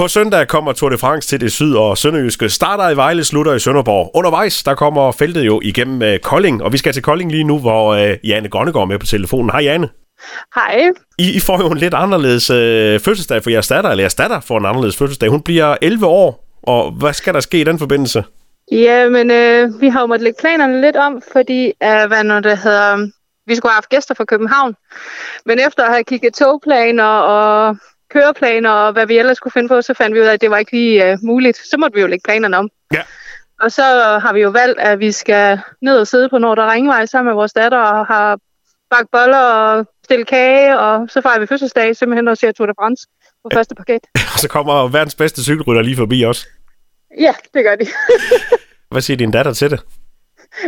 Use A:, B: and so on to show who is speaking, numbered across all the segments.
A: På søndag kommer Tour de France til det syd- og sønderjyske. Starter i Vejle, slutter i Sønderborg. Undervejs, der kommer feltet jo igennem uh, Kolding, og vi skal til Kolding lige nu, hvor uh, Janne Grønnegård er med på telefonen. Hej Janne.
B: Hej.
A: I, I får jo en lidt anderledes uh, fødselsdag for jeres datter, eller jeres datter får en anderledes fødselsdag. Hun bliver 11 år, og hvad skal der ske i den forbindelse?
B: Ja, men øh, vi har jo måttet lægge planerne lidt om, fordi øh, hvad når det hedder, vi skulle have haft gæster fra København. Men efter at have kigget togplaner og køreplaner og hvad vi ellers skulle finde på, så fandt vi ud af, at det var ikke lige uh, muligt. Så måtte vi jo lægge planerne om.
A: Ja.
B: Og så har vi jo valgt, at vi skal ned og sidde på Nordre Ringvej sammen med vores datter og har bagt boller og stille kage, og så fejrer vi fødselsdag simpelthen og ser Tour de France på ja. første paket.
A: Og så kommer verdens bedste cykelrytter lige forbi også.
B: Ja, det gør de.
A: Hvad siger din datter til det?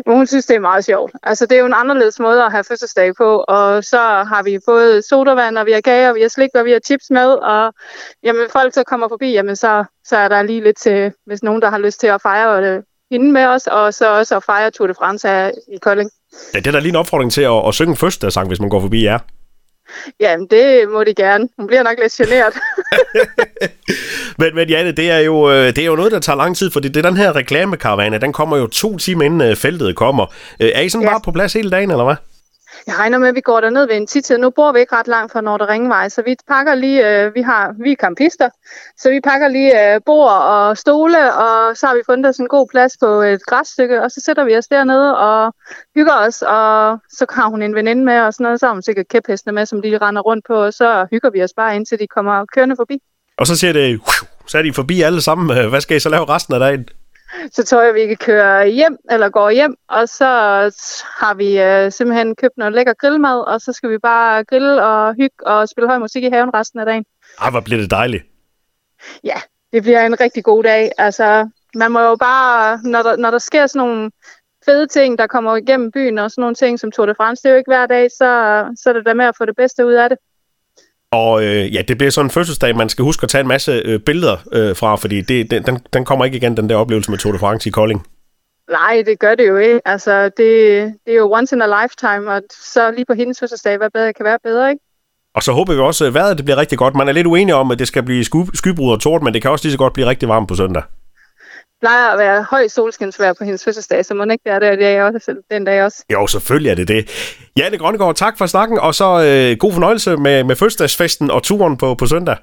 B: Men hun synes, det er meget sjovt. Altså, det er jo en anderledes måde at have fødselsdag på, og så har vi både sodavand, og vi har kage, og vi har slik, og vi har chips med, og jamen, folk så kommer forbi, jamen, så, så er der lige lidt til, hvis nogen, der har lyst til at fejre det hende med os, og så også at fejre Tour de France her i Kolding.
A: Ja, det er da lige en opfordring til at, at synge en fødselsdagssang, hvis man går forbi jer.
B: Ja, det må de gerne. Hun bliver nok lidt generet.
A: men, men Janne, det er, jo, øh, det er jo noget, der tager lang tid, fordi det er den her reklamekaravane, den kommer jo to timer inden øh, feltet kommer. Øh, er I sådan ja. bare på plads hele dagen, eller hvad?
B: Jeg regner med, at vi går derned ved en tid. Nu bor vi ikke ret langt fra Nordre Ringvej, så vi pakker lige, øh, vi har, vi er kampister, så vi pakker lige øh, bord og stole, og så har vi fundet os en god plads på et græsstykke, og så sætter vi os dernede og hygger os, og så har hun en veninde med og sådan noget, så har hun sikkert kæphestene med, som de render rundt på, og så hygger vi os bare indtil de kommer kørende forbi.
A: Og så siger det, så er de forbi alle sammen. Hvad skal I så lave resten af dagen?
B: Så tror jeg, vi kan køre hjem, eller gå hjem, og så har vi øh, simpelthen købt noget lækker grillmad, og så skal vi bare grille og hygge og spille høj musik i haven resten af dagen.
A: Ej, hvor bliver det dejligt.
B: Ja, det bliver en rigtig god dag. Altså, man må jo bare, når der, når der sker sådan nogle fede ting, der kommer igennem byen, og sådan nogle ting som Tour de France, det er jo ikke hver dag, så, så er det der med at få det bedste ud af det.
A: Og øh, ja, det bliver sådan en fødselsdag, man skal huske at tage en masse øh, billeder øh, fra, fordi det, det, den, den kommer ikke igen, den der oplevelse med Tour de France i Kolding.
B: Nej, det gør det jo ikke. Altså, det, det er jo once in a lifetime, og så lige på hendes fødselsdag, hvad bedre kan være bedre, ikke?
A: Og så håber vi også, at vejret det bliver rigtig godt. Man er lidt uenig om, at det skal blive sky, skybrud og tårt, men det kan også lige så godt blive rigtig varmt på søndag
B: plejer at være høj solskinsvær på hendes fødselsdag, så må ikke være der det er også, den dag også.
A: Jo, selvfølgelig er det det. Janne Grønnegård, tak for snakken, og så øh, god fornøjelse med, med fødselsdagsfesten og turen på, på søndag.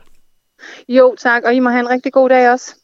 B: Jo, tak, og I må have en rigtig god dag også.